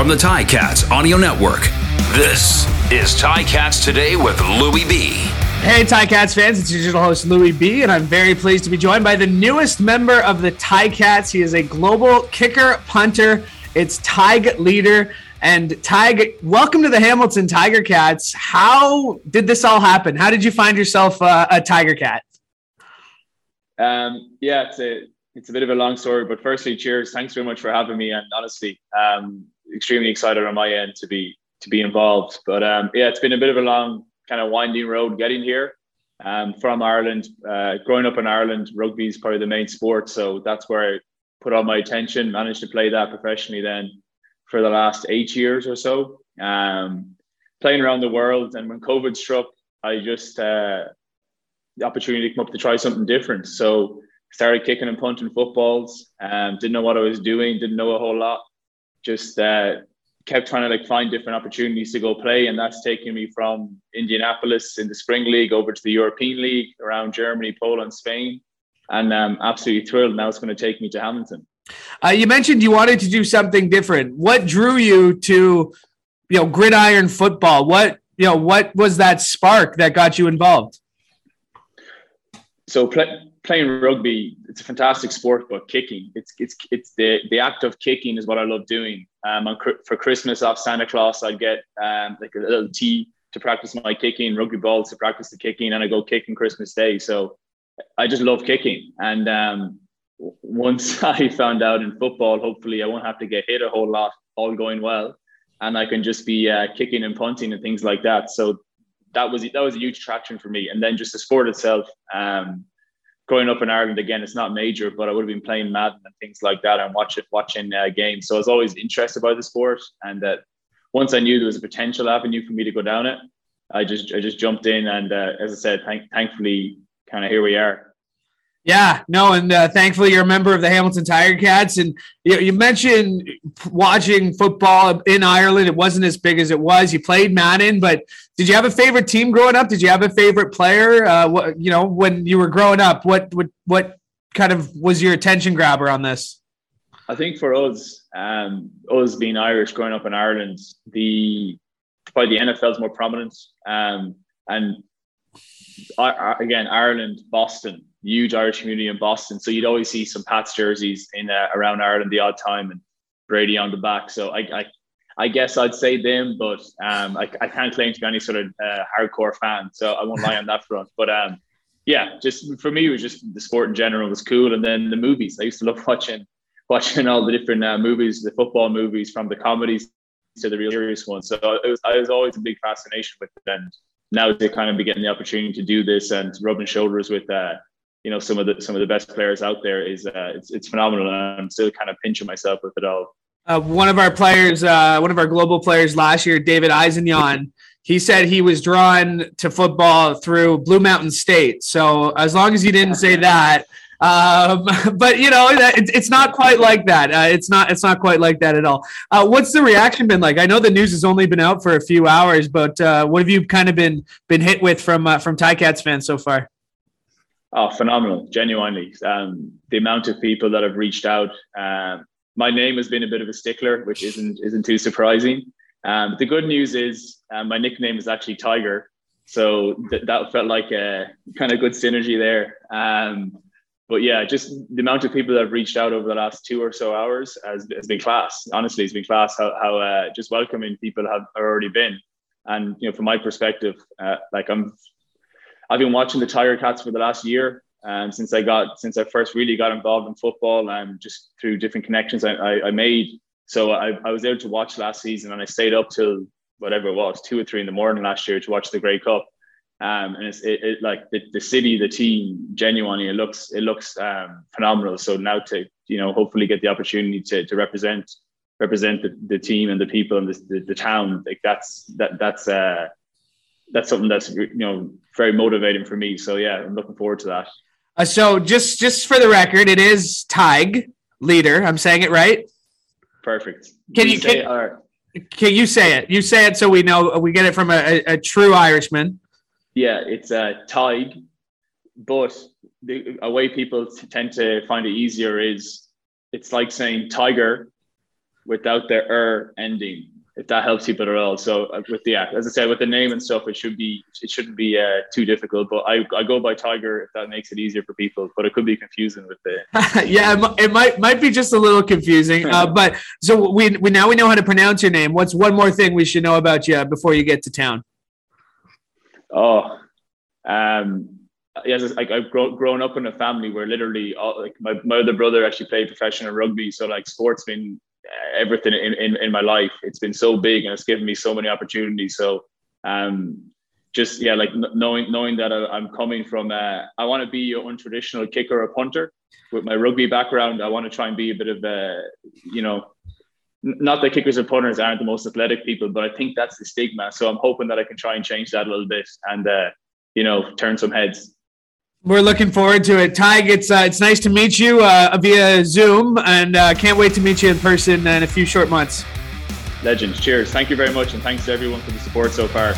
from the Ticats Audio Network. This is Ticats Today with Louis B. Hey, Ticats fans, it's your digital host Louis B, and I'm very pleased to be joined by the newest member of the Ticats. He is a global kicker punter. It's Tadhg Leader. And Tadhg, welcome to the Hamilton Tiger Cats. How did this all happen? How did you find yourself uh, a Tiger Cat? Um, yeah, it's a it's a bit of a long story, but firstly, cheers. Thanks very much for having me, and honestly, um, extremely excited on my end to be to be involved. But um, yeah, it's been a bit of a long, kind of winding road getting here. Um, from Ireland, uh, growing up in Ireland, rugby is probably the main sport, so that's where I put all my attention. Managed to play that professionally then for the last eight years or so, um, playing around the world. And when COVID struck, I just uh, the opportunity to come up to try something different. So started kicking and punting footballs. Um, didn't know what I was doing. Didn't know a whole lot. Just uh, kept trying to like find different opportunities to go play, and that's taken me from Indianapolis in the spring league over to the European League around Germany, Poland, Spain, and I'm absolutely thrilled. Now it's going to take me to Hamilton. Uh, you mentioned you wanted to do something different. What drew you to, you know, gridiron football? What you know, what was that spark that got you involved? So play, playing rugby, it's a fantastic sport, but kicking, it's it's it's the the act of kicking is what I love doing. Um, for Christmas off Santa Claus, I'd get um, like a little tee to practice my kicking, rugby balls to practice the kicking, and I go kicking Christmas Day. So I just love kicking, and um, once I found out in football, hopefully I won't have to get hit a whole lot, all going well, and I can just be uh, kicking and punting and things like that. So that was that was a huge traction for me. And then just the sport itself. Um, growing up in Ireland, again, it's not major, but I would have been playing Madden and things like that and watching watching uh, games. So I was always interested by the sport, and that once I knew there was a potential avenue for me to go down it, I just I just jumped in, and uh, as I said, thank, thankfully, kind of here we are. Yeah, no, and uh, thankfully you're a member of the Hamilton Tiger Cats. And you, you, mentioned watching football in Ireland. It wasn't as big as it was. You played Madden, but did you have a favorite team growing up? Did you have a favorite player? Uh, you know, when you were growing up, what what what kind of was your attention grabber on this? I think for us, um, us being Irish, growing up in Ireland, the probably the NFL is more prominent, um, and I, again, Ireland, Boston huge Irish community in Boston. So you'd always see some Pats jerseys in uh, around Ireland the odd time and Brady on the back. So I, I, I guess I'd say them, but um, I, I can't claim to be any sort of uh, hardcore fan. So I won't lie on that front. But um, yeah, just for me, it was just the sport in general was cool. And then the movies. I used to love watching watching all the different uh, movies, the football movies, from the comedies to the real serious ones. So it was, I was always a big fascination with it. And now to kind of be getting the opportunity to do this and rubbing shoulders with uh, you know some of the some of the best players out there is uh, it's it's phenomenal, and I'm still kind of pinching myself with it all. Uh, one of our players, uh, one of our global players last year, David Eisenjan, he said he was drawn to football through Blue Mountain State. So as long as you didn't say that, um, but you know, it's not quite like that. Uh, it's not. It's not quite like that at all. Uh, what's the reaction been like? I know the news has only been out for a few hours, but uh, what have you kind of been been hit with from uh, from Ticats fans so far? Oh, phenomenal! Genuinely, um, the amount of people that have reached out. Um, my name has been a bit of a stickler, which isn't isn't too surprising. Um, the good news is uh, my nickname is actually Tiger, so th- that felt like a kind of good synergy there. Um, but yeah, just the amount of people that have reached out over the last two or so hours has, has been class. Honestly, it's been class how, how uh, just welcoming people have already been. And you know, from my perspective, uh, like I'm I've been watching the Tiger Cats for the last year. Um, since I got since I first really got involved in football and um, just through different connections I, I, I made. So I, I was able to watch last season and I stayed up till whatever it was, two or three in the morning last year to watch the Grey Cup. Um, and it's it, it, like the, the city, the team, genuinely, it looks it looks um, phenomenal. So now to you know hopefully get the opportunity to, to represent represent the, the team and the people and the, the, the town, like that's that that's uh, that's something that's you know very motivating for me. So yeah, I'm looking forward to that. Uh, so just just for the record, it is Tadhg leader. I'm saying it right. Perfect. Can you, you can, right. can you say it? You say it so we know we get it from a, a, a true Irishman. Yeah, it's a uh, Tadhg, but the a way people tend to find it easier is it's like saying tiger, without the er ending if that helps people at all. So uh, with the as I said, with the name and stuff, it should be it shouldn't be uh, too difficult. But I, I go by Tiger if that makes it easier for people. But it could be confusing with the. yeah, it might might be just a little confusing. Uh, but so we we now we know how to pronounce your name. What's one more thing we should know about you before you get to town? Oh, um, yes, like I've grown, grown up in a family where literally all, like my, my other brother actually played professional rugby. So like sports been everything in, in, in my life. It's been so big and it's given me so many opportunities. So, um, just yeah, like knowing knowing that I, am coming from, uh, I want to be an untraditional kicker or punter. With my rugby background, I want to try and be a bit of a, you know, not that kickers and punters aren't the most athletic people, but I think that's the stigma. So I'm hoping that I can try and change that a little bit and, uh, you know, turn some heads. We're looking forward to it. Tadhg, it's uh, it's nice to meet you uh, via Zoom, and uh, can't wait to meet you in person in a few short months. Legends. Cheers. Thank you very much, and thanks to everyone for the support so far.